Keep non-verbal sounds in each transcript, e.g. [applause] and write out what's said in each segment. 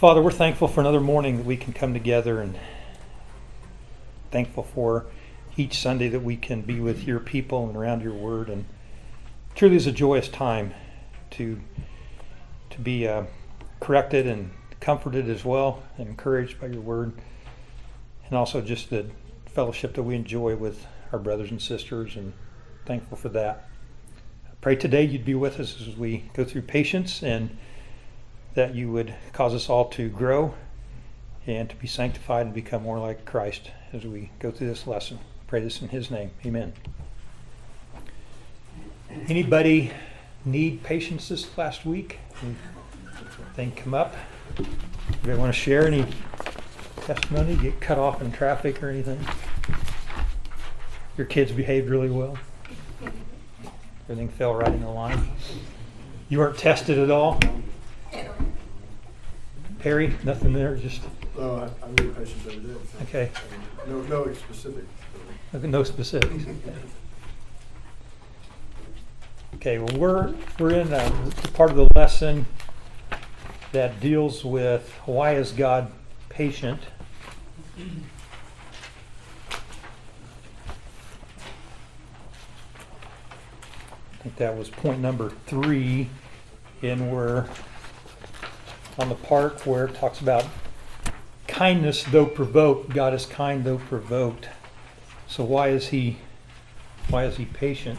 Father, we're thankful for another morning that we can come together and thankful for each Sunday that we can be with your people and around your word. And truly is a joyous time to, to be uh, corrected and comforted as well and encouraged by your word. And also just the fellowship that we enjoy with our brothers and sisters and thankful for that. I pray today you'd be with us as we go through patience and that you would cause us all to grow and to be sanctified and become more like Christ as we go through this lesson. Pray this in His name. Amen. Anybody need patience this last week? Anything come up? Anybody want to share any testimony? Get cut off in traffic or anything? Your kids behaved really well. Everything fell right in the line. You weren't tested at all. Perry, nothing there, just, No, I, I meet patients every day. okay, No, no specific. no specifics. Okay, well, we're, we're in a part of the lesson that deals with why is God patient? I think that was point number three, and we're on the part where it talks about kindness though provoked. God is kind though provoked. So why is he why is he patient?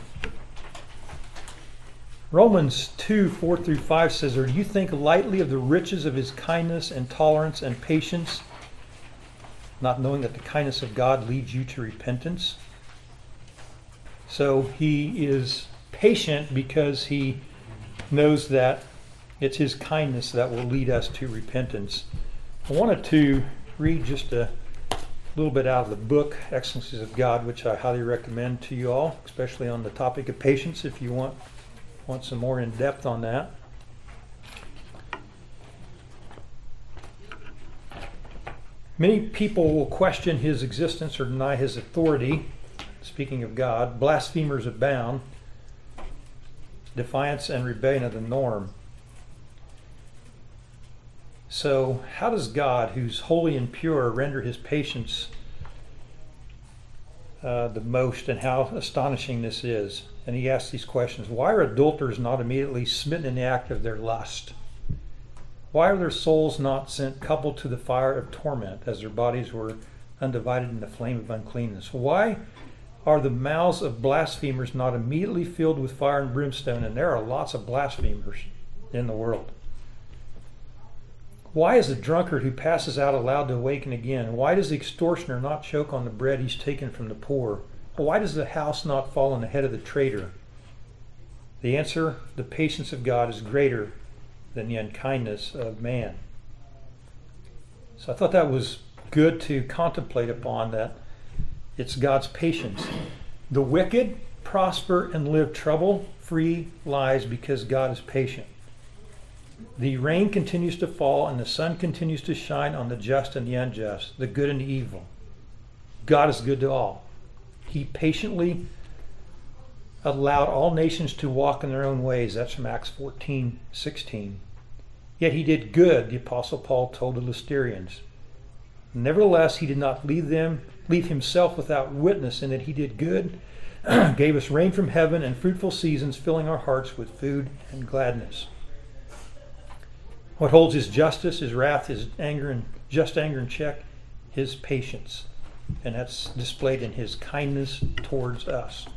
Romans 2, 4 through 5 says, Or do you think lightly of the riches of his kindness and tolerance and patience, not knowing that the kindness of God leads you to repentance? So he is patient because he knows that it's his kindness that will lead us to repentance. I wanted to read just a little bit out of the book, Excellencies of God, which I highly recommend to you all, especially on the topic of patience if you want, want some more in depth on that. Many people will question his existence or deny his authority. Speaking of God, blasphemers abound. Defiance and rebellion are the norm. So, how does God, who's holy and pure, render his patience uh, the most, and how astonishing this is? And he asks these questions Why are adulterers not immediately smitten in the act of their lust? Why are their souls not sent coupled to the fire of torment, as their bodies were undivided in the flame of uncleanness? Why are the mouths of blasphemers not immediately filled with fire and brimstone? And there are lots of blasphemers in the world. Why is the drunkard who passes out allowed to awaken again? Why does the extortioner not choke on the bread he's taken from the poor? Why does the house not fall on the head of the traitor? The answer the patience of God is greater than the unkindness of man. So I thought that was good to contemplate upon that it's God's patience. The wicked prosper and live trouble free lives because God is patient. The rain continues to fall and the sun continues to shine on the just and the unjust, the good and the evil. God is good to all. He patiently allowed all nations to walk in their own ways. That's from Acts 14 16. Yet he did good, the Apostle Paul told the Lysterians. Nevertheless, he did not leave them, leave himself without witness in that he did good, [clears throat] gave us rain from heaven and fruitful seasons, filling our hearts with food and gladness. What holds his justice, his wrath, his anger and just anger in check? His patience. And that's displayed in his kindness towards us.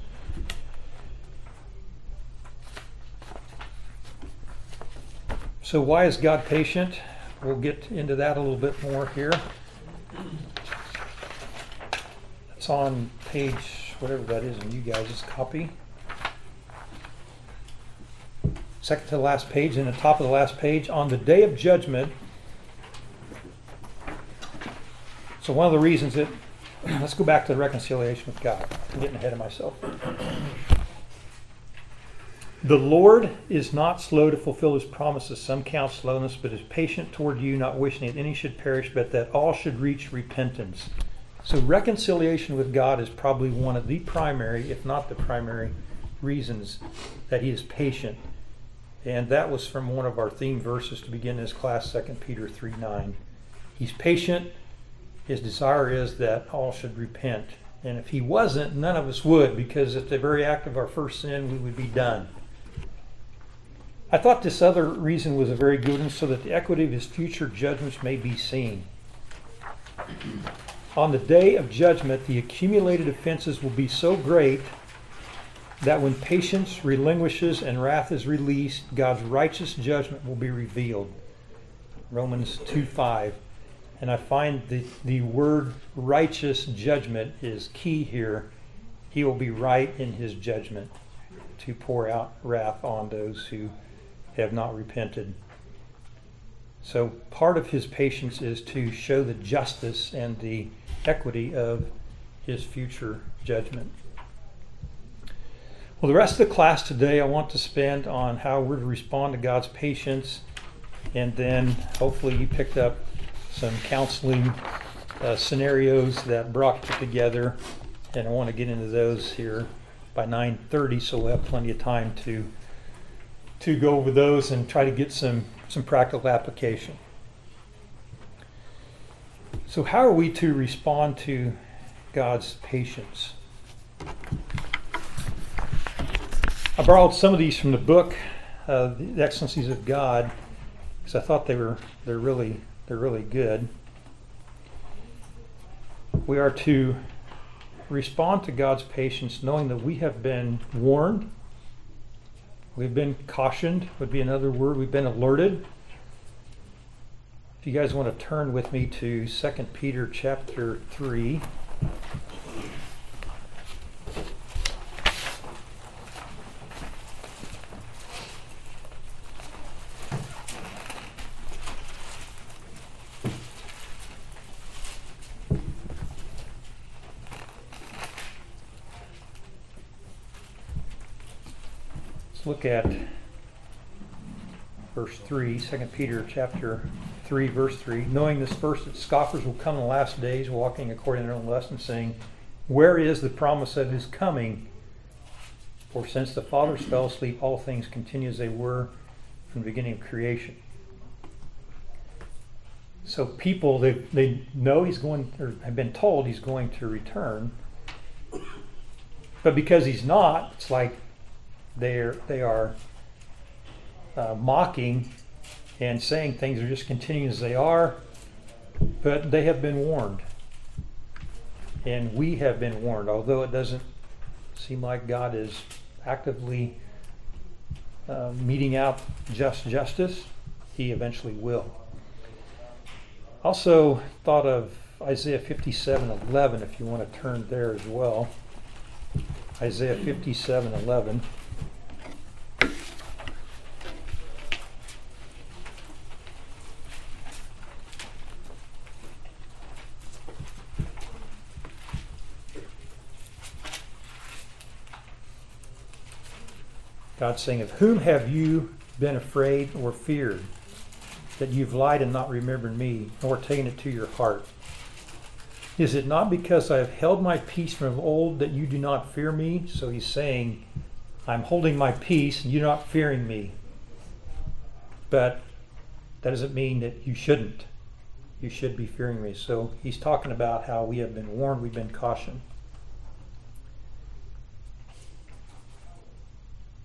So, why is God patient? We'll get into that a little bit more here. It's on page, whatever that is in you guys' copy. Second to the last page, in the top of the last page, on the day of judgment. So, one of the reasons that, [clears throat] let's go back to the reconciliation with God. I'm getting ahead of myself. [clears throat] The Lord is not slow to fulfill his promises. Some count slowness, but is patient toward you, not wishing that any should perish, but that all should reach repentance. So, reconciliation with God is probably one of the primary, if not the primary, reasons that he is patient And that was from one of our theme verses to begin this class, 2 Peter 3 9. He's patient. His desire is that all should repent. And if he wasn't, none of us would, because at the very act of our first sin, we would be done. I thought this other reason was a very good one, so that the equity of his future judgments may be seen. On the day of judgment, the accumulated offenses will be so great that when patience relinquishes and wrath is released, God's righteous judgment will be revealed. Romans 2 5. And I find the, the word righteous judgment is key here. He will be right in his judgment to pour out wrath on those who have not repented. So part of his patience is to show the justice and the equity of his future judgment. Well, the rest of the class today I want to spend on how we're to respond to God's patience, and then hopefully you picked up some counseling uh, scenarios that Brock put together, and I want to get into those here by 9:30, so we'll have plenty of time to to go over those and try to get some some practical application. So, how are we to respond to God's patience? I borrowed some of these from the book, uh, "The Excellencies of God," because I thought they were they're really they're really good. We are to respond to God's patience, knowing that we have been warned, we've been cautioned. Would be another word. We've been alerted. If you guys want to turn with me to 2 Peter chapter 3. Let's at verse 3, 2 Peter chapter 3, verse 3. Knowing this first, that scoffers will come in the last days, walking according to their own and saying, Where is the promise of his coming? For since the fathers fell asleep, all things continue as they were from the beginning of creation. So people, they, they know he's going, or have been told he's going to return. But because he's not, it's like they're, they are uh, mocking and saying things are just continuing as they are, but they have been warned. And we have been warned, although it doesn't seem like God is actively uh, meting out just justice, He eventually will. Also, thought of Isaiah 57 11, if you want to turn there as well. Isaiah 57 11. God saying, Of whom have you been afraid or feared? That you've lied and not remembered me, nor taken it to your heart. Is it not because I have held my peace from of old that you do not fear me? So he's saying, I'm holding my peace and you're not fearing me. But that doesn't mean that you shouldn't. You should be fearing me. So he's talking about how we have been warned, we've been cautioned.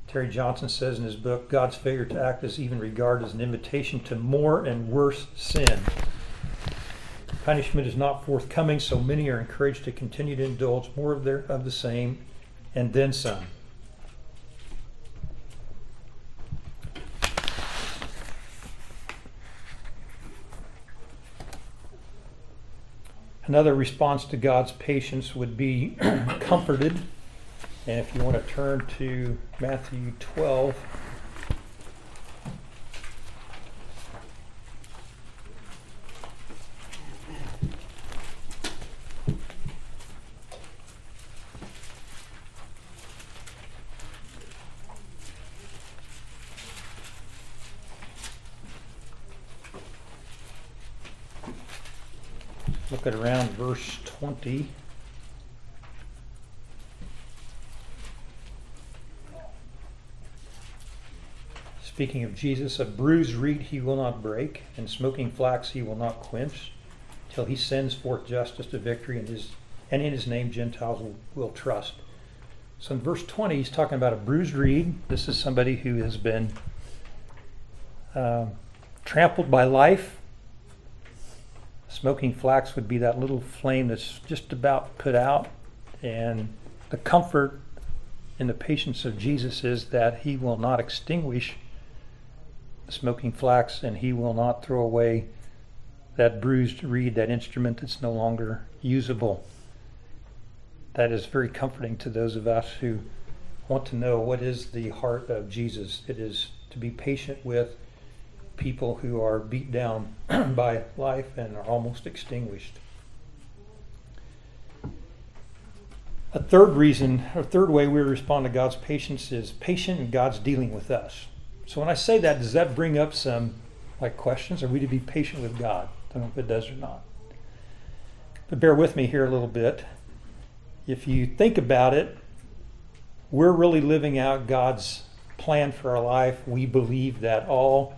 Terry Johnson says in his book, God's failure to act is even regarded as an invitation to more and worse sin. Punishment is not forthcoming, so many are encouraged to continue to indulge more of, their, of the same and then some. Another response to God's patience would be [clears throat] comforted. And if you want to turn to Matthew 12, look at around verse 20. Speaking of Jesus, a bruised reed he will not break, and smoking flax he will not quench, till he sends forth justice to victory, and his and in his name Gentiles will, will trust. So in verse 20, he's talking about a bruised reed. This is somebody who has been um, trampled by life. Smoking flax would be that little flame that's just about put out. And the comfort in the patience of Jesus is that he will not extinguish smoking flax and he will not throw away that bruised reed, that instrument that's no longer usable. That is very comforting to those of us who want to know what is the heart of Jesus. It is to be patient with people who are beat down [clears throat] by life and are almost extinguished. A third reason, a third way we respond to God's patience is patient in God's dealing with us. So when I say that, does that bring up some like questions? Are we to be patient with God? I don't know if it does or not. But bear with me here a little bit. If you think about it, we're really living out God's plan for our life. We believe that all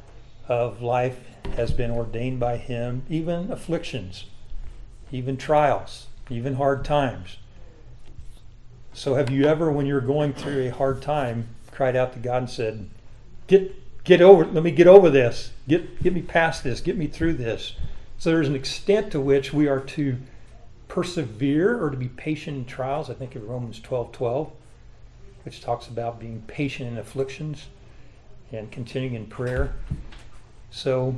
of life has been ordained by Him, even afflictions, even trials, even hard times. So, have you ever, when you're going through a hard time, cried out to God and said, "Get, get over. Let me get over this. Get, get me past this. Get me through this." So, there's an extent to which we are to persevere or to be patient in trials. I think of Romans 12, 12, which talks about being patient in afflictions and continuing in prayer. So,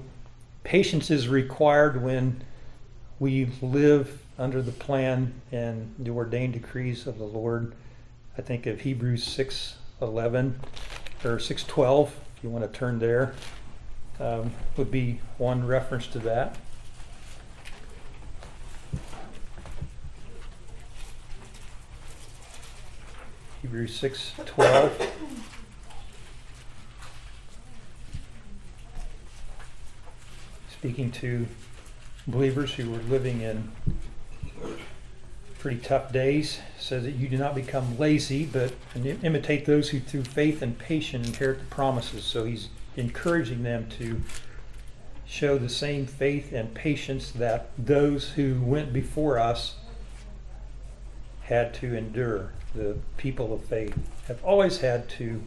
patience is required when we live under the plan and the ordained decrees of the Lord. I think of Hebrews 6:11 or 6:12, if you want to turn there, um, would be one reference to that. Hebrews 6:12. Speaking to believers who were living in pretty tough days, so that you do not become lazy, but imitate those who through faith and patience inherit the promises. So he's encouraging them to show the same faith and patience that those who went before us had to endure. The people of faith have always had to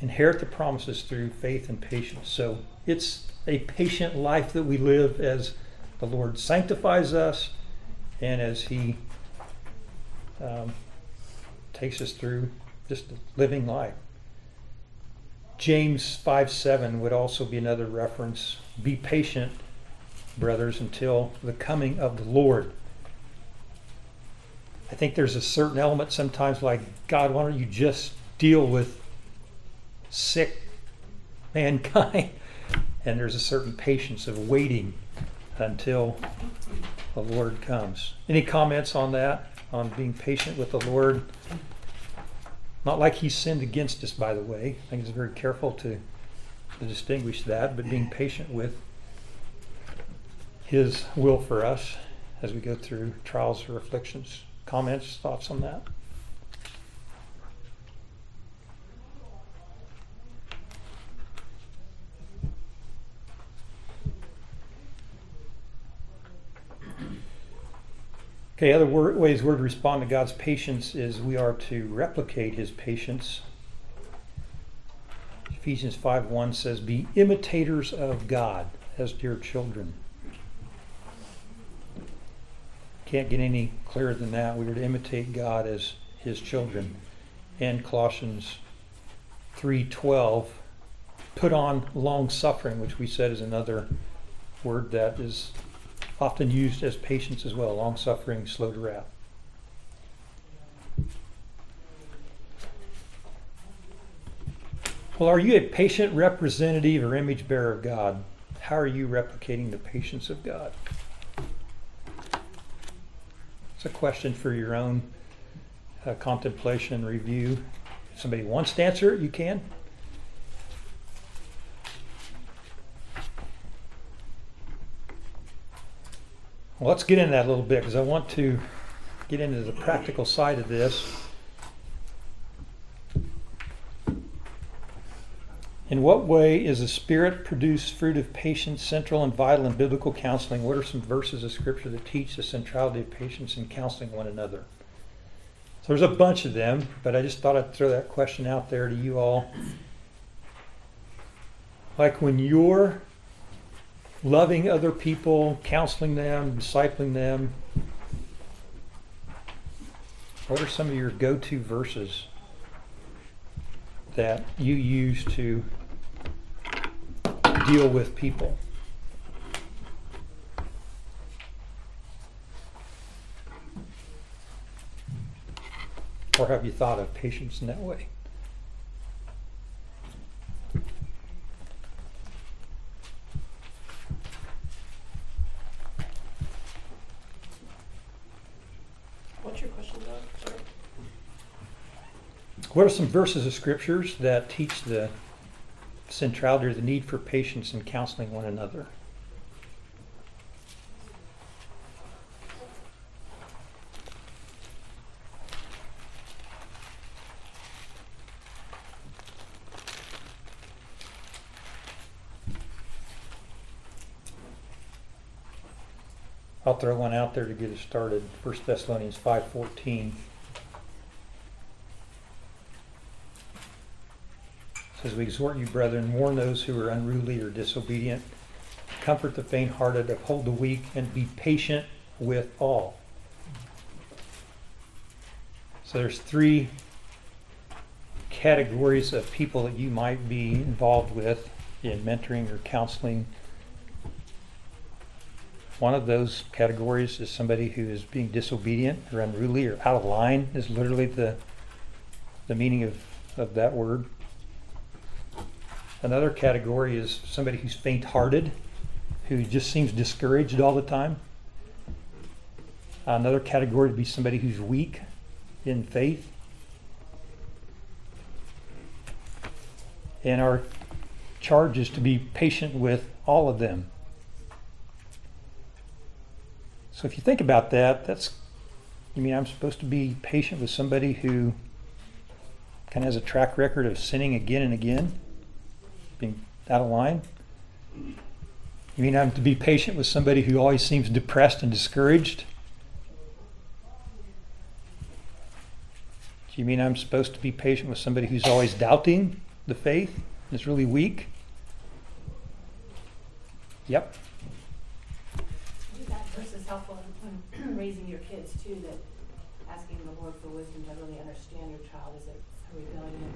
inherit the promises through faith and patience. So it's a patient life that we live as the Lord sanctifies us and as He um, takes us through just living life. James 5 7 would also be another reference. Be patient, brothers, until the coming of the Lord. I think there's a certain element sometimes like, God, why don't you just deal with sick mankind? [laughs] And there's a certain patience of waiting until the Lord comes. Any comments on that? On being patient with the Lord? Not like He sinned against us, by the way. I think it's very careful to, to distinguish that, but being patient with His will for us as we go through trials or afflictions. Comments, thoughts on that? Okay, other word, ways we're to respond to God's patience is we are to replicate his patience. Ephesians 5 1 says, Be imitators of God as dear children. Can't get any clearer than that. We are to imitate God as his children. And Colossians 3:12 put on long suffering, which we said is another word that is often used as patience as well, long suffering, slow to wrath. Well, are you a patient representative or image bearer of God? How are you replicating the patience of God? It's a question for your own uh, contemplation review. If somebody wants to answer it, you can. Well, let's get into that a little bit because I want to get into the practical side of this. In what way is the Spirit produced fruit of patience central and vital in biblical counseling? What are some verses of Scripture that teach the centrality of patience in counseling one another? So there's a bunch of them, but I just thought I'd throw that question out there to you all. Like when you're loving other people, counseling them, discipling them, what are some of your go to verses that you use to deal with people? Or have you thought of patience in that way? What's your question, Doug? Sorry. What are some verses of scriptures that teach the centrality or the need for patience in counseling one another? I'll throw one out there to get us started. 1 Thessalonians 5:14 says, "We exhort you, brethren, warn those who are unruly or disobedient, comfort the faint-hearted, uphold the weak, and be patient with all." So there's three categories of people that you might be involved with in mentoring or counseling. One of those categories is somebody who is being disobedient or unruly or out of line is literally the the meaning of, of that word. Another category is somebody who's faint-hearted, who just seems discouraged all the time. Another category would be somebody who's weak in faith. And our charge is to be patient with all of them. So if you think about that, that's, you mean I'm supposed to be patient with somebody who kind of has a track record of sinning again and again, being out of line? You mean I'm to be patient with somebody who always seems depressed and discouraged? Do you mean I'm supposed to be patient with somebody who's always doubting the faith, is really weak? Yep. That verse is helpful raising your kids too, that asking the Lord for wisdom to really understand your child, is it a rebellion,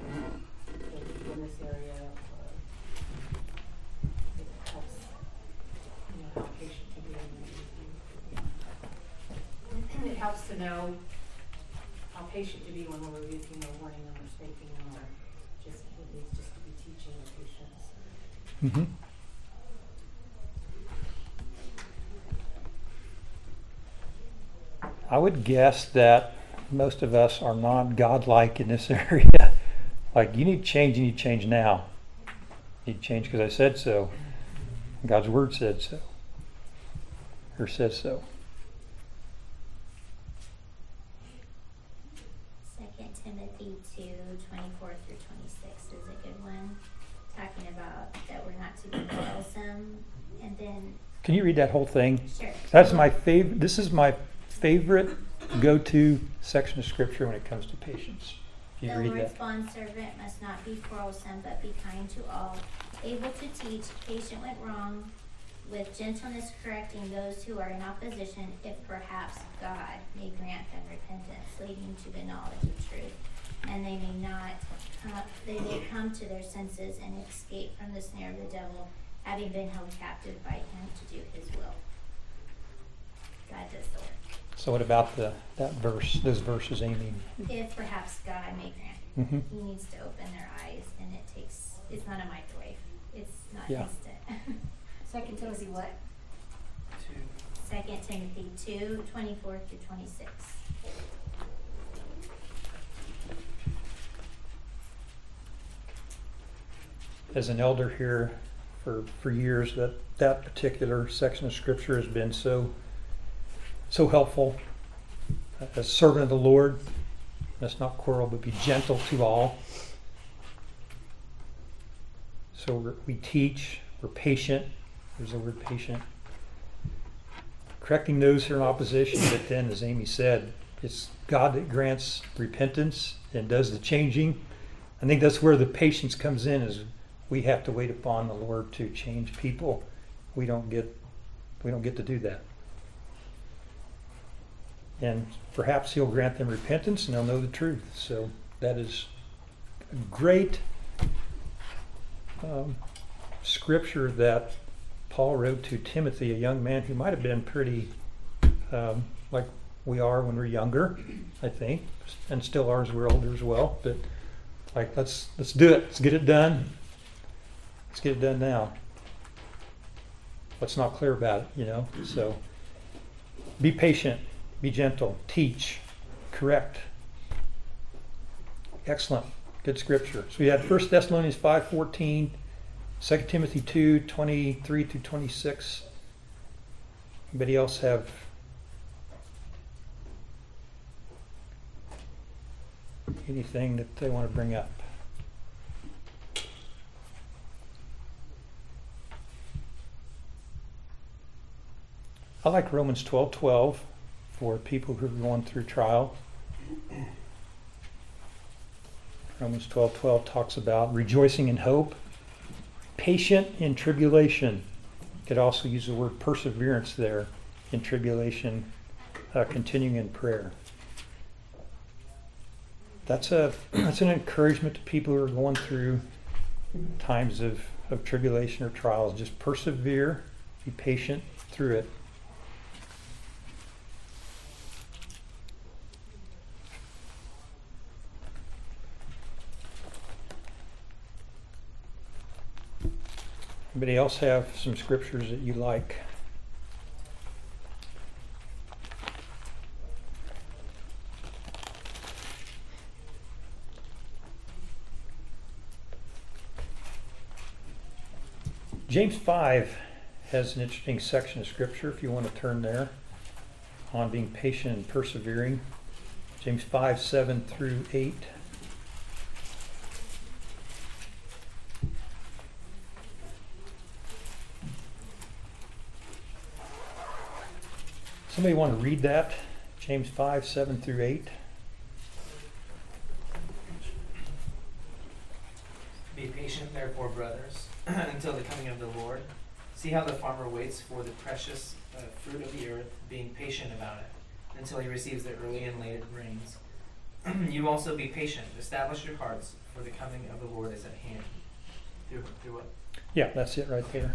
or in this area, or it helps, you know, how patient to be in the It helps to know how patient to be when we're rebuking or warning or spanking them, or just, it needs just to be teaching and patience. hmm I would guess that most of us are not godlike in this [laughs] area. like, you need change, you need change now. You need change because I said so. God's word said so. Or says so. Second Timothy two, twenty-four through twenty-six is a good one, talking about that we're not to be quarrelsome, and then, Can you read that whole thing? sure. That's my favorite. This is my favorite go-to section of scripture when it comes to patience. If you The read Lord's that. bondservant must not be quarrelsome, but be kind to all, able to teach, patient when wrong, with gentleness correcting those who are in opposition, if perhaps God may grant them repentance, leading to the knowledge of truth. And they may not, come- they may come to their senses and escape from the snare of the devil, having been held captive by him to do his will. God does the work. So what about the that verse? Those verses, Amy. If perhaps God may grant hmm he needs to open their eyes and it takes it's not a microwave it's not Yeah. instant [laughs] Second Timothy what? Two. second timothy 2 24 through 26 As an elder here for for years, that that particular section of scripture has been so so helpful. As servant of the Lord, let's not quarrel, but be gentle to all. So we teach, we're patient. There's the word patient. Correcting those who are in opposition, but then, as Amy said, it's God that grants repentance and does the changing. I think that's where the patience comes in is we have to wait upon the Lord to change people. We don't get we don't get to do that. And perhaps he'll grant them repentance and they'll know the truth. So that is a great um, scripture that Paul wrote to Timothy, a young man who might have been pretty um, like we are when we're younger, I think, and still are as we're older as well. But like, let's let's do it. Let's get it done. Let's get it done now. What's not clear about it, you know? So be patient, be gentle, teach, correct. Excellent. Good scripture. So we had 1 Thessalonians 5.14, 2 Timothy 2, 23 through 26. Anybody else have anything that they want to bring up? I like Romans 12:12 for people who are going through trial. Romans 12:12 talks about rejoicing in hope, patient in tribulation. Could also use the word perseverance there in tribulation, uh, continuing in prayer. That's a that's an encouragement to people who are going through times of, of tribulation or trials. Just persevere, be patient through it. Anybody else have some scriptures that you like? James 5 has an interesting section of scripture if you want to turn there on being patient and persevering. James 5 7 through 8. Somebody want to read that? James 5 7 through 8. Be patient, therefore, brothers, [clears throat] until the coming of the Lord. See how the farmer waits for the precious uh, fruit of the earth, being patient about it, until he receives the early and late rains. [clears throat] you also be patient. Establish your hearts, for the coming of the Lord is at hand. Through, through what? Yeah, that's it right there.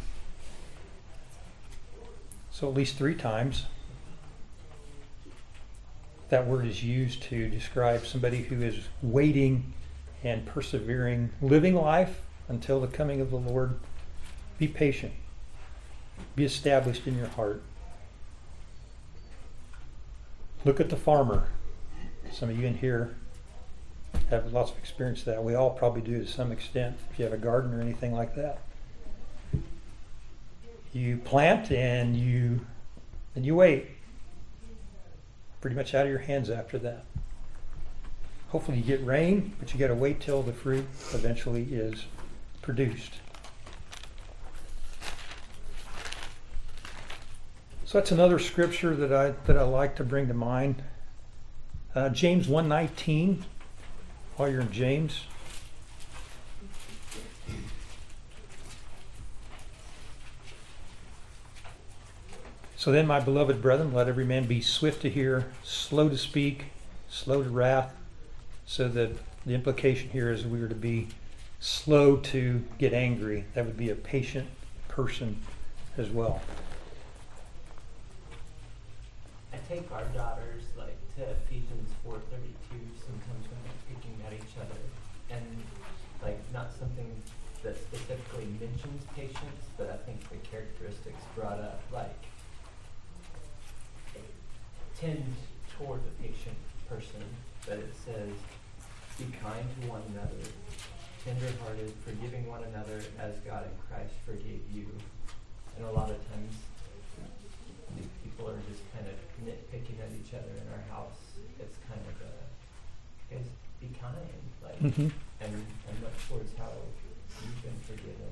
So at least three times that word is used to describe somebody who is waiting and persevering, living life until the coming of the Lord. Be patient. Be established in your heart. Look at the farmer. Some of you in here have lots of experience that. We all probably do to some extent if you have a garden or anything like that. You plant and you and you wait. Pretty much out of your hands after that. Hopefully you get rain, but you got to wait till the fruit eventually is produced. So that's another scripture that I that I like to bring to mind. Uh, James 1:19. While you're in James. So then, my beloved brethren, let every man be swift to hear, slow to speak, slow to wrath. So that the implication here is we are to be slow to get angry. That would be a patient person as well. I take our daughters like to Ephesians four thirty two sometimes when they're picking at each other and like not something that specifically mentions patience, but I think the characteristics brought up like tend toward the patient person, but it says be kind to one another, tenderhearted, forgiving one another as God in Christ forgave you. And a lot of times people are just kind of nitpicking at each other in our house. It's kind of a, guys, be kind, like, Mhm. and, and look towards how you've been forgiven.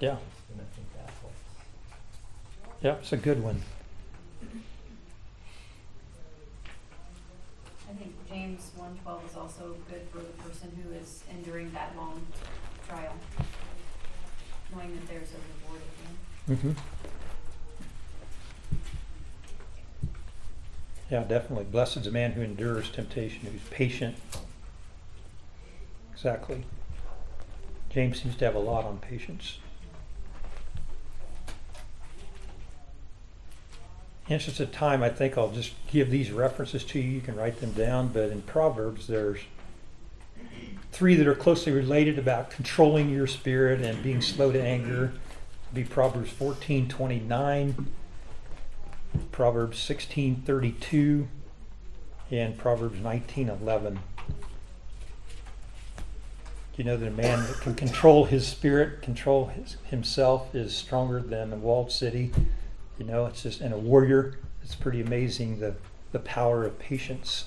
Yeah. And I think that helps. Yeah, it's a good one. I think James one twelve is also good for the person who is enduring that long trial, knowing that there's a reward at the end. hmm Yeah, definitely. Blessed is the man who endures temptation, who's patient. Exactly. James seems to have a lot on patience. Interest of time, I think I'll just give these references to you. You can write them down. But in Proverbs, there's three that are closely related about controlling your spirit and being slow to anger. Be Proverbs fourteen twenty nine. Proverbs 16:32 and Proverbs 19:11. You know that a man that can control his spirit, control his, himself is stronger than a walled city. You know, it's just and a warrior. It's pretty amazing the the power of patience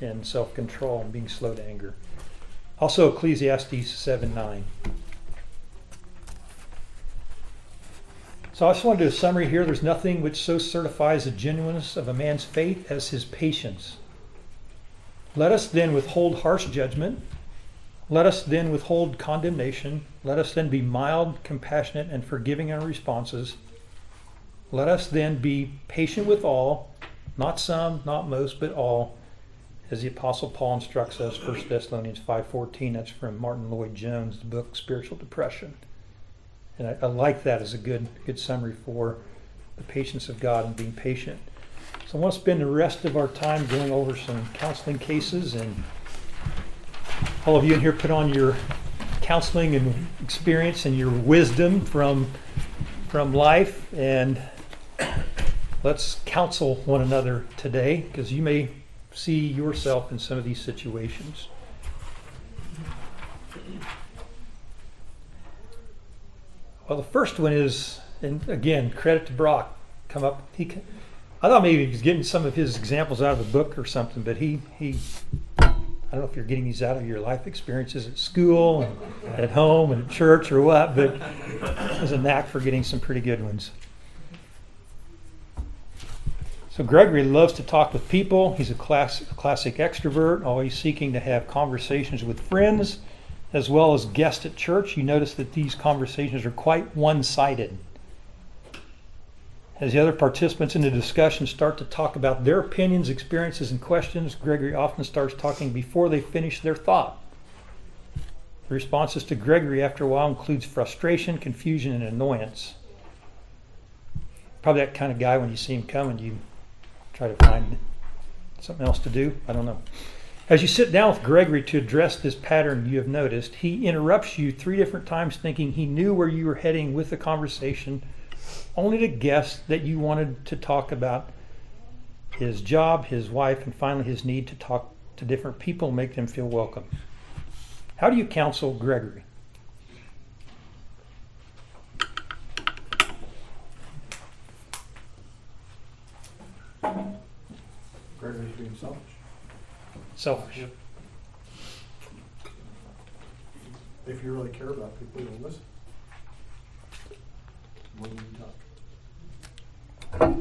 and self-control and being slow to anger. Also Ecclesiastes 7 9. So I just want to do a summary here. There's nothing which so certifies the genuineness of a man's faith as his patience. Let us then withhold harsh judgment. Let us then withhold condemnation. Let us then be mild, compassionate, and forgiving in our responses. Let us then be patient with all, not some, not most, but all, as the Apostle Paul instructs us, 1 Thessalonians 5.14. That's from Martyn Lloyd-Jones, the book Spiritual Depression. And I, I like that as a good good summary for the patience of God and being patient. So I want to spend the rest of our time going over some counseling cases and all of you in here put on your counseling and experience and your wisdom from from life and let's counsel one another today because you may see yourself in some of these situations. Well, the first one is, and again, credit to Brock. Come up, he. I thought maybe he was getting some of his examples out of a book or something, but he he. I don't know if you're getting these out of your life experiences at school and at home and at church or what, but there's a knack for getting some pretty good ones. So Gregory loves to talk with people. He's a class, a classic extrovert, always seeking to have conversations with friends as well as guests at church. You notice that these conversations are quite one-sided. As the other participants in the discussion start to talk about their opinions, experiences, and questions, Gregory often starts talking before they finish their thought. The responses to Gregory after a while includes frustration, confusion, and annoyance. Probably that kind of guy when you see him coming, you try to find something else to do. I don't know. As you sit down with Gregory to address this pattern you have noticed, he interrupts you three different times thinking he knew where you were heading with the conversation, only to guess that you wanted to talk about his job, his wife, and finally his need to talk to different people make them feel welcome. How do you counsel Gregory? Gregory's being selfish. Selfish. If you really care about people, you'll listen. Than you talk.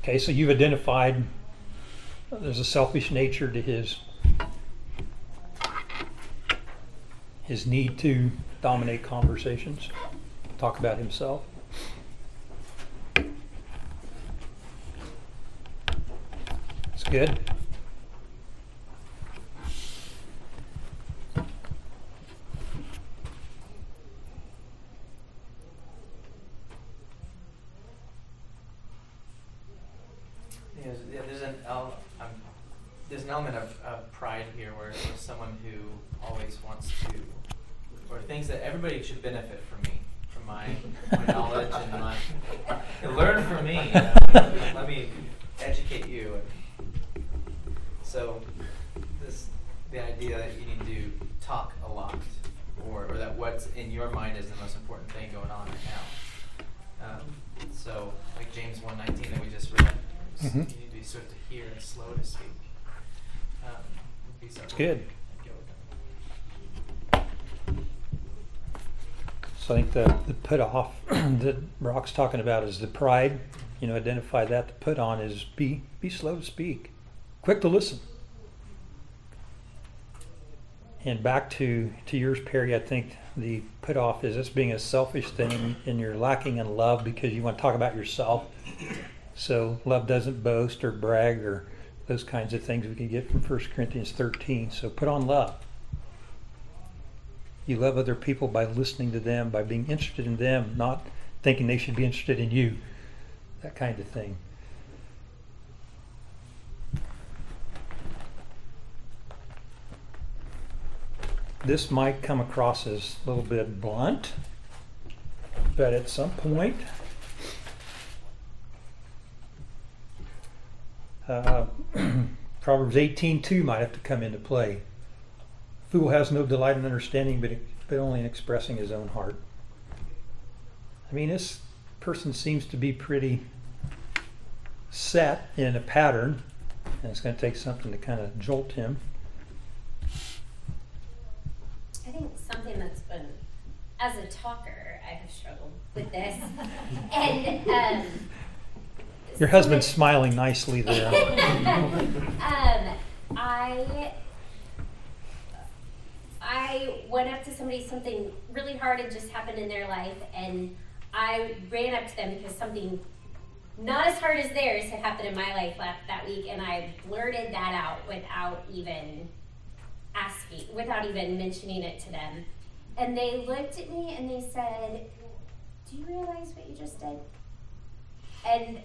Okay, so you've identified uh, there's a selfish nature to his his need to dominate conversations, talk about himself. It's good. Yeah, there's, yeah, there's an el- um, there's an element of, of pride here where there's someone who always wants to or thinks that everybody should benefit from me, from my, my knowledge and my learn from me. You know? Let me educate you. So this the idea that you need to talk a lot or, or that what's in your mind is the most important thing going on right now. Um, so like James one nineteen that we just read, it's- Mhm. you need to be swift to hear and slow to speak. Um, It's good. and go with them. So I think the, the put off [clears throat] that Brock's talking about is the pride. You know, identify that. The put on is be be slow to speak, quick to listen. And back to to yours, Perry. I think the put off is this being a selfish thing, and you're lacking in love because you want to talk about yourself. So love doesn't boast or brag or those kinds of things we can get from 1 Corinthians 13. So put on love. You love other people by listening to them, by being interested in them, not thinking they should be interested in you. That kind of thing. This might come across as a little bit blunt, but at some point, uh, [clears throat] Proverbs 18:2 might have to come into play. Fool has no delight in understanding, but, but only in expressing his own heart. I mean, this person seems to be pretty set in a pattern, and it's going to take something to kind of jolt him. I think something that's been, as a talker, I have struggled with this. [laughs] and um, Your husband's smiling nicely there. [laughs] um, I I went up to somebody, something really hard had just happened in their life, and I ran up to them because something not as hard as theirs had happened in my life that, that week, and I blurted that out without even asking, without even mentioning it to them. And they looked at me and they said, Do you realize what you just did? And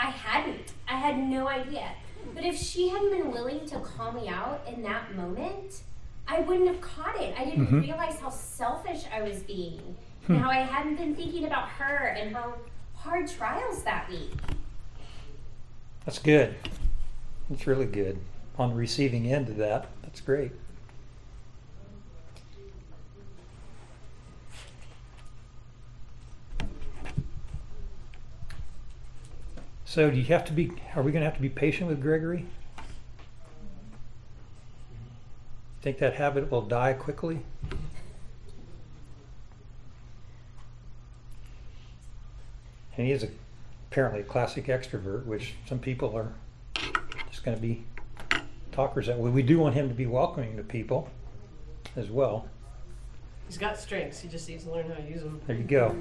I hadn't. I had no idea. But if she hadn't been willing to call me out in that moment, I wouldn't have caught it. I didn't Mhm. realize how selfish I was being. Hmm. And how I hadn't been thinking about her and her hard trials that week. That's good. That's really good. On the receiving end of that, that's great. So, do you have to be? Are we going to have to be patient with Gregory? Think that habit will die quickly? And he is a, apparently a classic extrovert, which some people are just going to be talkers that way. We do want him to be welcoming to people as well. He's got strengths. He just needs to learn how to use them. There you go.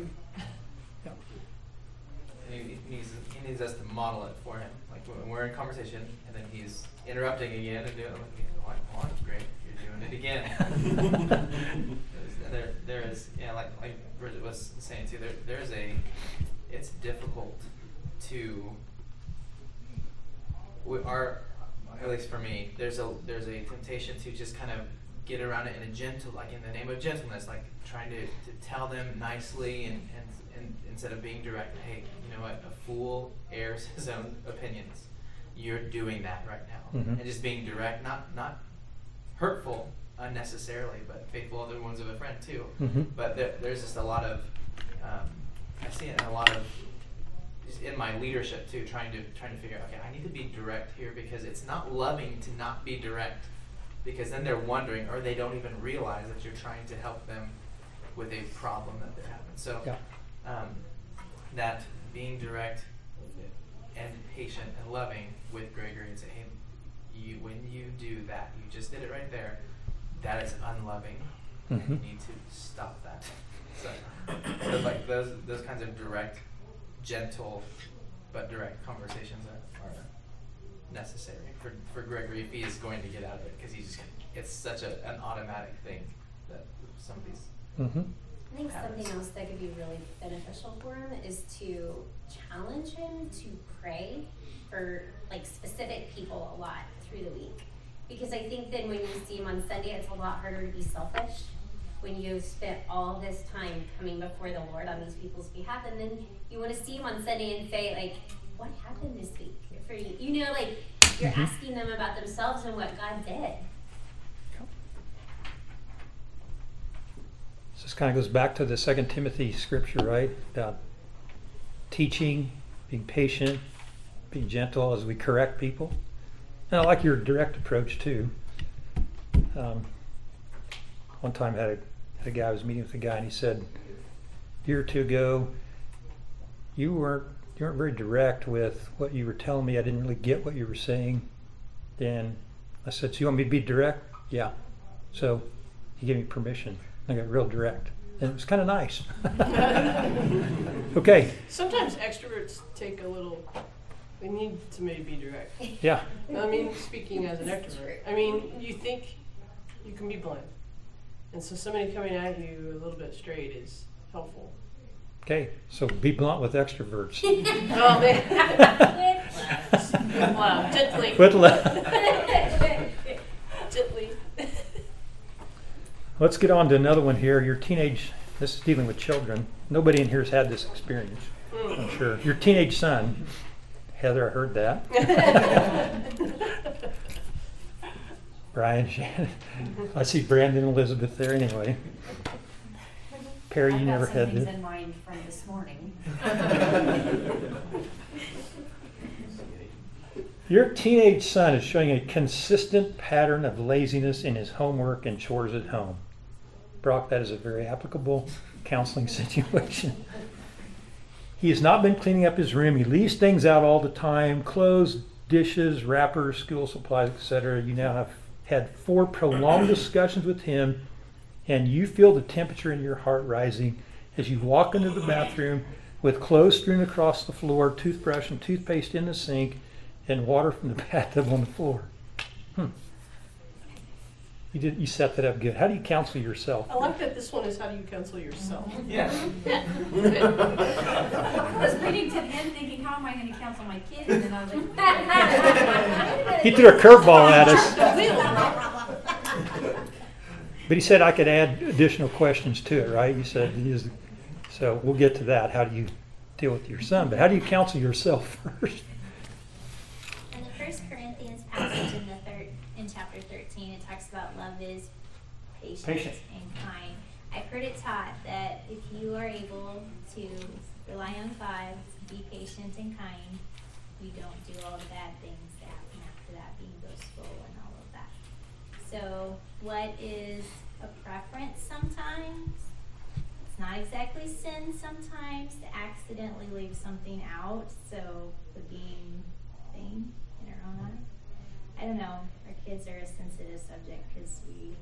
And he, needs he needs us to model it for him. Like when we're in conversation, and then he's interrupting again and doing it. Like, oh, oh, great, you're doing it again. [laughs] There, there is, yeah, like like Bridget was saying too. There, there is a, it's difficult to. We are, at least for me, there's a there's a temptation to just kind of get around it in a gentle, like in the name of gentleness, like trying to, to tell them nicely and, and, and instead of being direct. Hey, you know what? A fool airs his own opinions. You're doing that right now, Mhm. and just being direct, not not hurtful unnecessarily, but faithful other ones of a friend too. Mhm. But there, there's just a lot of, um, I see it in a lot of, just in my leadership too, trying to trying to figure out. Okay, I need to be direct here because it's not loving to not be direct, because then they're wondering or they don't even realize that you're trying to help them with a problem that they're having. So, Yeah. um, that being direct and patient and loving with Gregory and say, hey, you when you do that, you just did it right there. That is unloving. Mhm. You need to stop that. So, so like those those kinds of direct, gentle, but direct conversations are, are necessary for, for Gregory if he is going to get out of it because he's just it's such a, an automatic thing that some of these Mhm. I think something else that could be really beneficial for him is to challenge him to pray for like specific people a lot through the week. Because I think then when you see him on Sunday, it's a lot harder to be selfish when you've spent all this time coming before the Lord on these people's behalf, and then you want to see him on Sunday and say like, "What happened this week for you?" You know, like you're Mhm. asking them about themselves and what God did. So this kind of goes back to the Second Timothy scripture, right? About teaching, being patient, being gentle as we correct people. And I like your direct approach too. Um, one time had a Had a guy I was meeting with a guy, and he said, a year or two ago, you weren't you weren't very direct with what you were telling me. I didn't really get what you were saying. Then I said, "So you want me to be direct?" Yeah. So he gave me permission. I got real direct, and it was kind of nice. [laughs] okay. Sometimes extroverts take a little. They need to maybe be direct. Yeah. I mean, speaking as an extrovert, I mean, you think you can be blunt, and so somebody coming at you a little bit straight is helpful. Okay. So be blunt with extroverts. [laughs] Oh man, wow, gently, Quit gently. Let's get on to another one here. Your teenage. This is dealing with children. Nobody in here has had this experience. I'm hmm. sure. Your teenage son, Heather. I heard that. [laughs] Brian, Shannon. [laughs] I see Brandon and Elizabeth there anyway. Perry, you never had I've got some this. in mind from this morning. [laughs] Your teenage son is showing a consistent pattern of laziness in his homework and chores at home. Brock, that is a very applicable counseling [laughs] situation. He has not been cleaning up his room. He leaves things out all the time clothes, dishes, wrappers, school supplies, etc. You now have had four prolonged discussions with him, and you feel the temperature in your heart rising as you walk into the bathroom with clothes strewn across the floor, toothbrush and toothpaste in the sink, and water from the [laughs] bathtub on the floor. Hmm. You did. You set that up good. How do you counsel yourself? I like that this one is how do you counsel yourself? [laughs] Yeah. [laughs] I was reading to the end thinking, how am I gonna counsel my kid? And then I was like. He threw a curveball at us, but he said I could add additional questions to it. Right? You said he is. So we'll get to that. How do you deal with your son? But how do you counsel yourself [laughs] first? In the First Corinthians passage in the third, in chapter thirteen, it talks about love is patient, Patient. and kind. I've heard it taught that if you are able to rely on God, be patient and kind, you don't do all the bad things that happen after that, being boastful and all of that. So, what is a preference sometimes? It's not exactly sin sometimes to accidentally leave something out, so the being thing in our own eye. I don't know. Our kids are a sensitive subject because we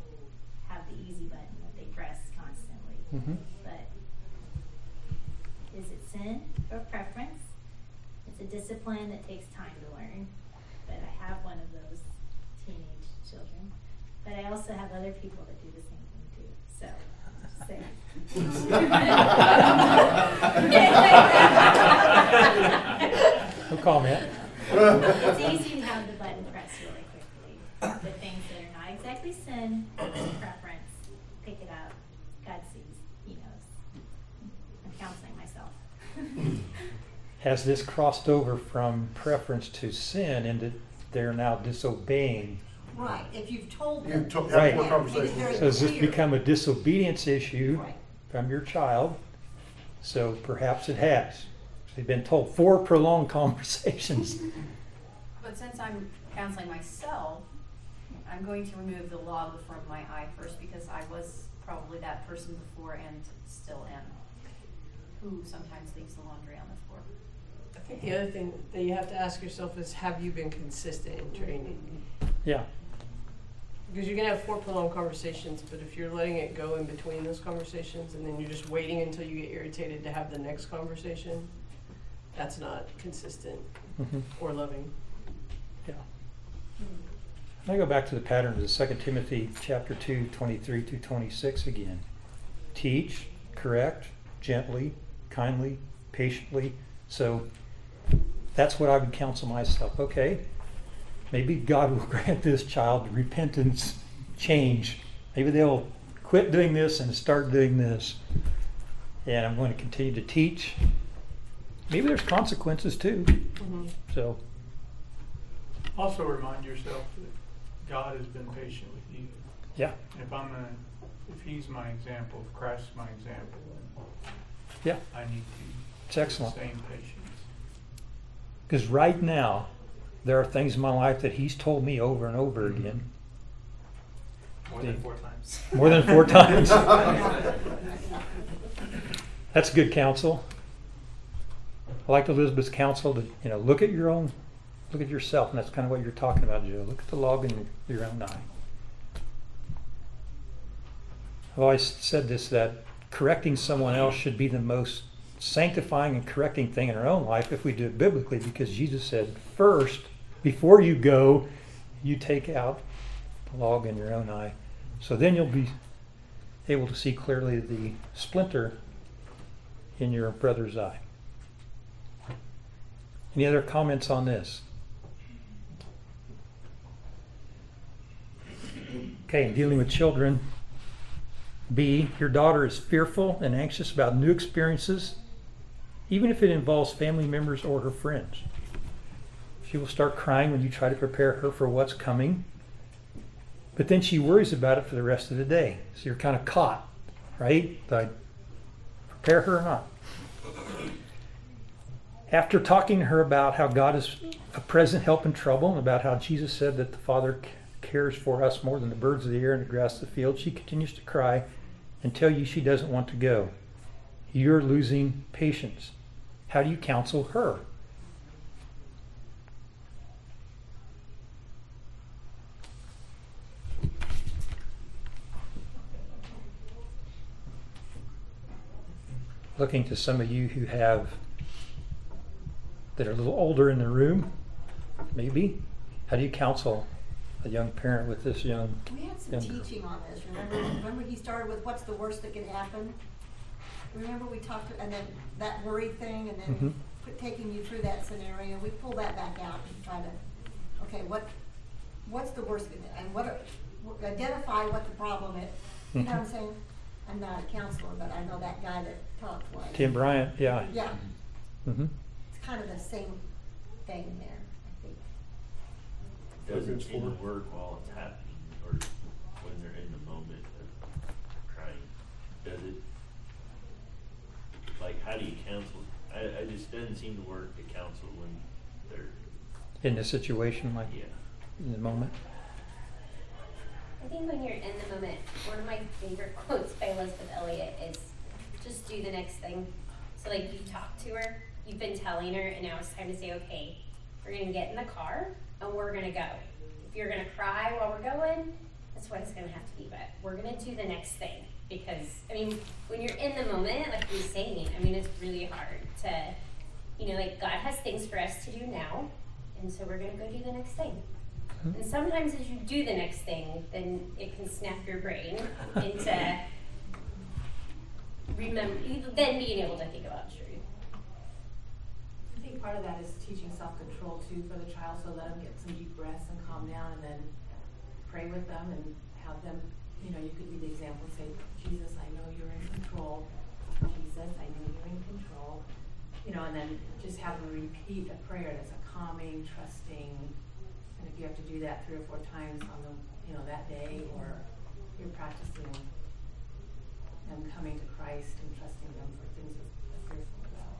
have the easy button that they press constantly. Mhm. But is it sin or preference? It's a discipline that takes time to learn. But I have one of those teenage children. But I also have other people that do the same thing too. So, saying. No comment. It's easy to have the button pressed really quickly. The things that are not exactly sin, preference, pick it up. God sees, He knows. I'm counseling myself. Has this crossed over from preference to sin into they're now disobeying? Right, if you've told You them. took, Right. have more conversations. Very So has this clear. become a disobedience issue Right. from your child? So perhaps it has. They've been told four prolonged [laughs] conversations. But since I'm counseling myself, I'm going to remove the log from my eye first because I was probably that person before and still am. Who sometimes leaves the laundry on the floor. I think the other thing that you have to ask yourself is have you been consistent in training? Yeah. Because you can have four prolonged conversations, but if you're letting it go in between those conversations and then you're just waiting until you get irritated to have the next conversation, that's not consistent Mhm. or loving. Yeah. I go back to the pattern of the Second Timothy chapter 2, 23 to 26 again. Teach, correct, gently, kindly, patiently. So that's what I would counsel myself. Okay, maybe God will [laughs] grant this child repentance, change. Maybe they'll quit doing this and start doing this. And I'm going to continue to teach. Maybe there's consequences too. Mm-hmm. So Also remind yourself that God has been patient with you. yeah, And if I'm a, if He's my example, if Christ's my example, then yeah, I need to. it's excellent. same patience. Because right now, there are things in my life that he's told me over and over mm-hmm. again. More than four times. More than four times. [laughs] That's good counsel. I liked Elizabeth's counsel to, you know, look at your own, look at yourself, and that's kind of what you're talking about, Joe. Look at the log in your own eye. I've always said this that correcting someone else should be the most sanctifying and correcting thing in our own life if we do it biblically, because Jesus said, first, before you go, you take out the log in your own eye. So then you'll be able to see clearly the splinter in your brother's eye. Any other comments on this? Okay, in dealing with children, B, your daughter is fearful and anxious about new experiences, even if it involves family members or her friends. She will start crying when you try to prepare her for what's coming, but then she worries about it for the rest of the day. So you're kind of caught, right? Do I prepare her or not? After talking to her about how God is a present help in trouble and about how Jesus said that the Father cares for us more than the birds of the air and the grass of the field, she continues to cry and tell you she doesn't want to go. You're losing patience. How do you counsel her? Looking to some of you who have that are a little older in the room, maybe. How do you counsel a young parent with this young? We had some girl? teaching on this, remember, remember he started with what's the worst that could happen? Remember we talked, and then that worry thing, and then put, taking you through that scenario, we pull that back out and try to, okay, what, what's the worst, that- and what, are- identify what the problem is. You know what I'm Mhm. saying? I'm not a counselor, but I know that guy that talked was. Tim Bryant, yeah. Yeah, hmm it's kind of the same thing there, I think. Doesn't Philippians it four. work while it's happening or when they're in the moment of crying? Does it? Like, how do you counsel? I, I just doesn't seem to work to counsel when they're, In the situation, like yeah. in the moment. I think when you're in the moment, one of my favorite [laughs] quotes by Elisabeth Elliot is just do the next thing. So like you've talked to her, you've been telling her, and now it's time to say, okay, we're gonna get in the car and we're gonna go. If you're gonna cry while we're going, that's what it's gonna have to be, but we're gonna do the next thing. Because, I mean, when you're in the moment, like you're saying, I mean, it's really hard to, you know, like God has things for us to do now, and so we're gonna go do the next thing. Mm-hmm. And sometimes as you do the next thing, then it can snap your brain into remember then being able to think about truth. I think part of that is teaching self-control too for the child, so let them get some deep breaths and calm down and then pray with them and have them, you know, you could be the example say, Jesus, I know you're in control. Jesus, I know you're in control. You know, and then just have them repeat a prayer that's a calming, trusting, and if you have to do that three or four times on the, you know, that day, or you're practicing them coming to Christ and trusting them for things that they're fearful about.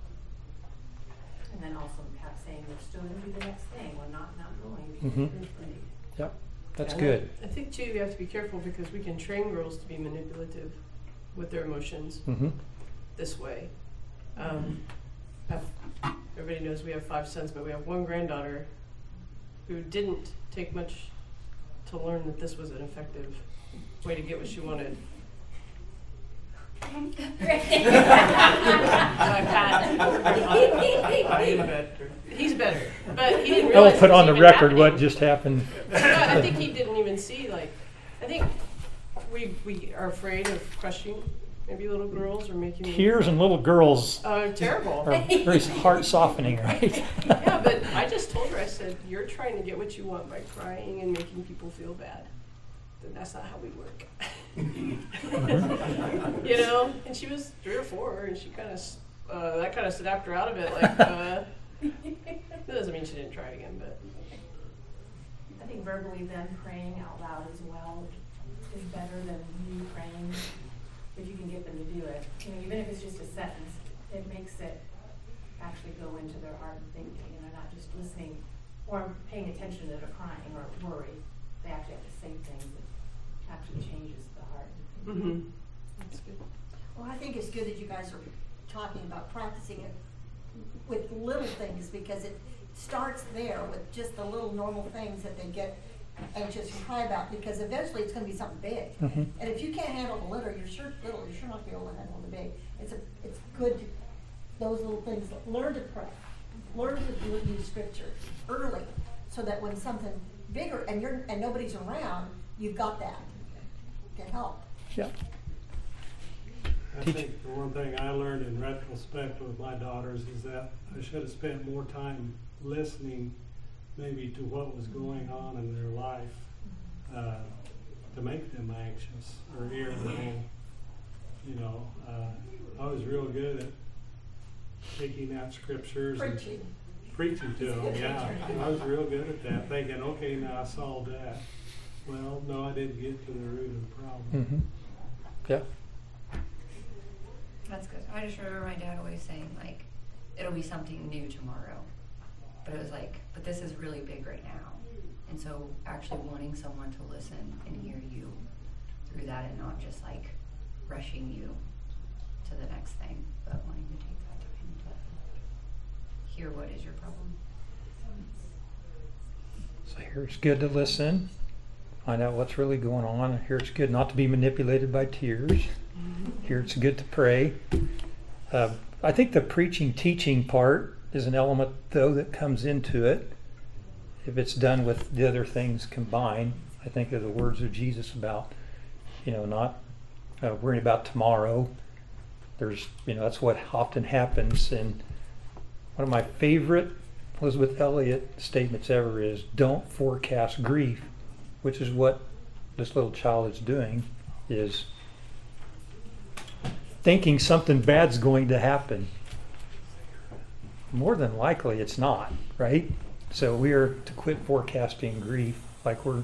And then also perhaps saying, we're still gonna do the next thing, we're not, not going because Mhm. we're afraid. Yep, that's And good. I think too, you have to be careful because we can train girls to be manipulative with their emotions hmm this way. Um, I've, everybody knows we have five sons, but we have one granddaughter who didn't take much to learn that this was an effective way to get what she wanted. I am better. He's better, but he didn't I realize will put it was on the even record what happening. just happened. But I think he didn't even see like, I think we we are afraid of crushing maybe little girls or making them. Tears and little girls Uh, terrible. are very heart softening, right? [laughs] yeah, but I just told her, I said, you're trying to get what you want by crying and making people feel bad. Then that's not how we work. [laughs] you know? And she was three or four, and she kind of, uh, that kind of snapped her out of it. Like, uh, that doesn't mean she didn't try again, but. I think verbally then praying out loud as well is better than you praying, if you can get them to do it. You know, even if it's just a sentence, it makes it actually go into their heart and thinking, and they're not just listening or paying attention to their crying or worry. They actually have to say things that actually changes. Mm-hmm. That's good. Well, I think it's good that you guys are talking about practicing it with little things because it starts there with just the little normal things that they get anxious and cry about because eventually it's gonna be something big. Mhm. And if you can't handle the little, you're sure, little, you're sure not gonna be able to handle the big. It's a, it's good, to those little things, learn to pray, learn to do- use scripture early so that when something bigger and you're, and nobody's around, you've got that to help. Yeah. I Teach- think the one thing I learned in retrospect with my daughters is that I should have spent more time listening maybe to what was going on in their life uh, to make them anxious or irritable. You know, uh, I was real good at taking out scriptures and Preaching. preaching to them. Yeah, I was real good at that, thinking, okay, now I solved that. Well, no, I didn't get to the root of the problem. Mm-hmm. Yeah. That's good. I just remember my dad always saying like, it'll be something new tomorrow. But it was like, but this is really big right now. And so actually wanting someone to listen and hear you through that and not just like rushing you to the next thing, but wanting to take that time to hear what is your problem. So here's good to listen, find out what's really going on. Here it's good not to be manipulated by tears. Here it's good to pray. Uh, I think the preaching, teaching part is an element, though, that comes into it. If it's done with the other things combined, I think of the words of Jesus about, you know, not uh, worrying about tomorrow. There's, you know, that's what often happens. And one of my favorite Elisabeth Elliot statements ever is don't forecast grief, which is what this little child is doing, is thinking something bad's going to happen. More than likely it's not, right? So we are to quit forecasting grief like we're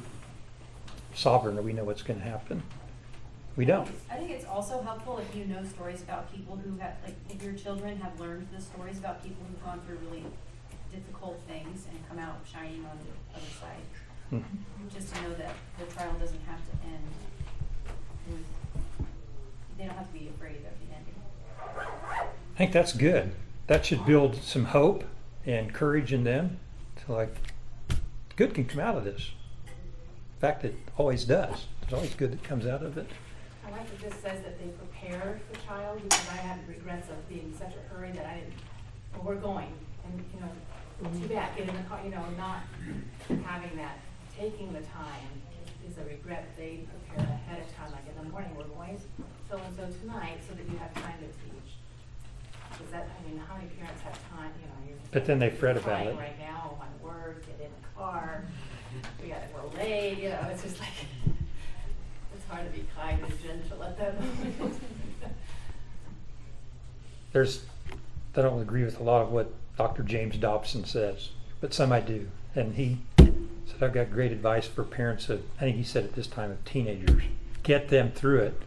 sovereign or we know what's going to happen. We don't. I think it's also helpful if you know stories about people who have, like, if your children have learned the stories about people who've gone through really difficult things and come out shining on the other side. Mhm. Just to know that the trial doesn't have to end with, they don't have to be afraid of the ending. I think that's good. That should build some hope and courage in them to like, good can come out of this. In fact, it always does. There's always good that comes out of it. I like that this says that they prepared the child, because I had regrets of being in such a hurry that I didn't, well, we're going, and, you know, too bad, get in the car, you know, not having that, taking the time is a regret they prepare ahead of time, like in the morning, we're going so-and-so tonight, so that you have time to teach. Is that, I mean, how many parents have time, you know, you're. But then they fret about crying it. Right now, on work, get in the car, we got, we're late, you know, it's just like, it's hard to be kind and gentle at that moment. [laughs] There's, I don't agree with a lot of what Dr. James Dobson says, but some I do. And he I've got great advice for parents of, I think he said at this time of teenagers, get them through it.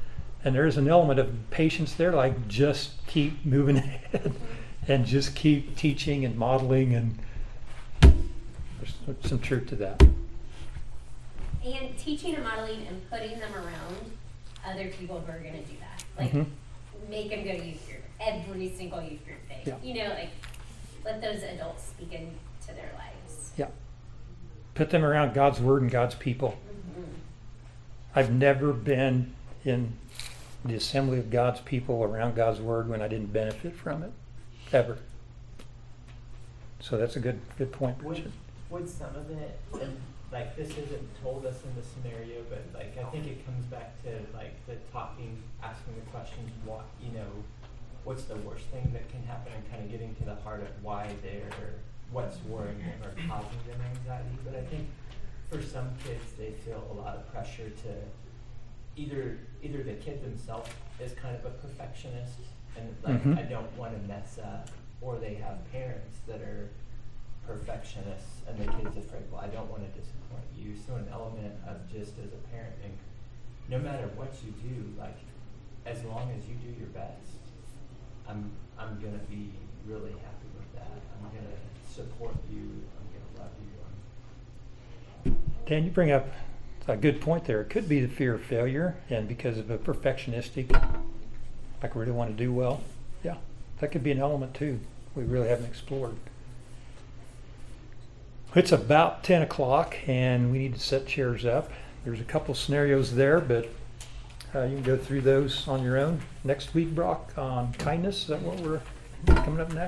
And there's an element of patience there, like just keep moving [laughs] ahead and just keep teaching and modeling. And there's some truth to that. And teaching and modeling and putting them around other people who are going to do that. Like, Mhm. make them go to youth group every single youth group day. Yeah. You know, like, let those adults speak into their lives. Yeah. Put them around God's word and God's people. I've never been in the assembly of God's people around God's word when I didn't benefit from it, ever. So that's a good good point, Would, Richard. would some of it, like this isn't told us in the scenario, but like I think it comes back to like the talking, asking the questions, what you know, what's the worst thing that can happen, and kind of getting to the heart of why they're, what's worrying them or causing them anxiety. But I think for some kids, they feel a lot of pressure to either either the kid themselves is kind of a perfectionist and like Mhm. I don't want to mess up, or they have parents that are perfectionists and the kid's afraid, well, I don't want to disappoint you. So an element of just as a parent, and no matter what you do, like as long as you do your best, I'm I'm gonna be really happy with that. I'm gonna support you. Love you. Dan, you bring up a good point there. It could be the fear of failure and because of a perfectionistic, like really want to do well. Yeah, that could be an element too. We really haven't explored. It's about 10 o'clock and we need to set chairs up. There's a couple scenarios there, but uh, you can go through those on your own. Next week, Brock, on kindness, is that what we're coming up next?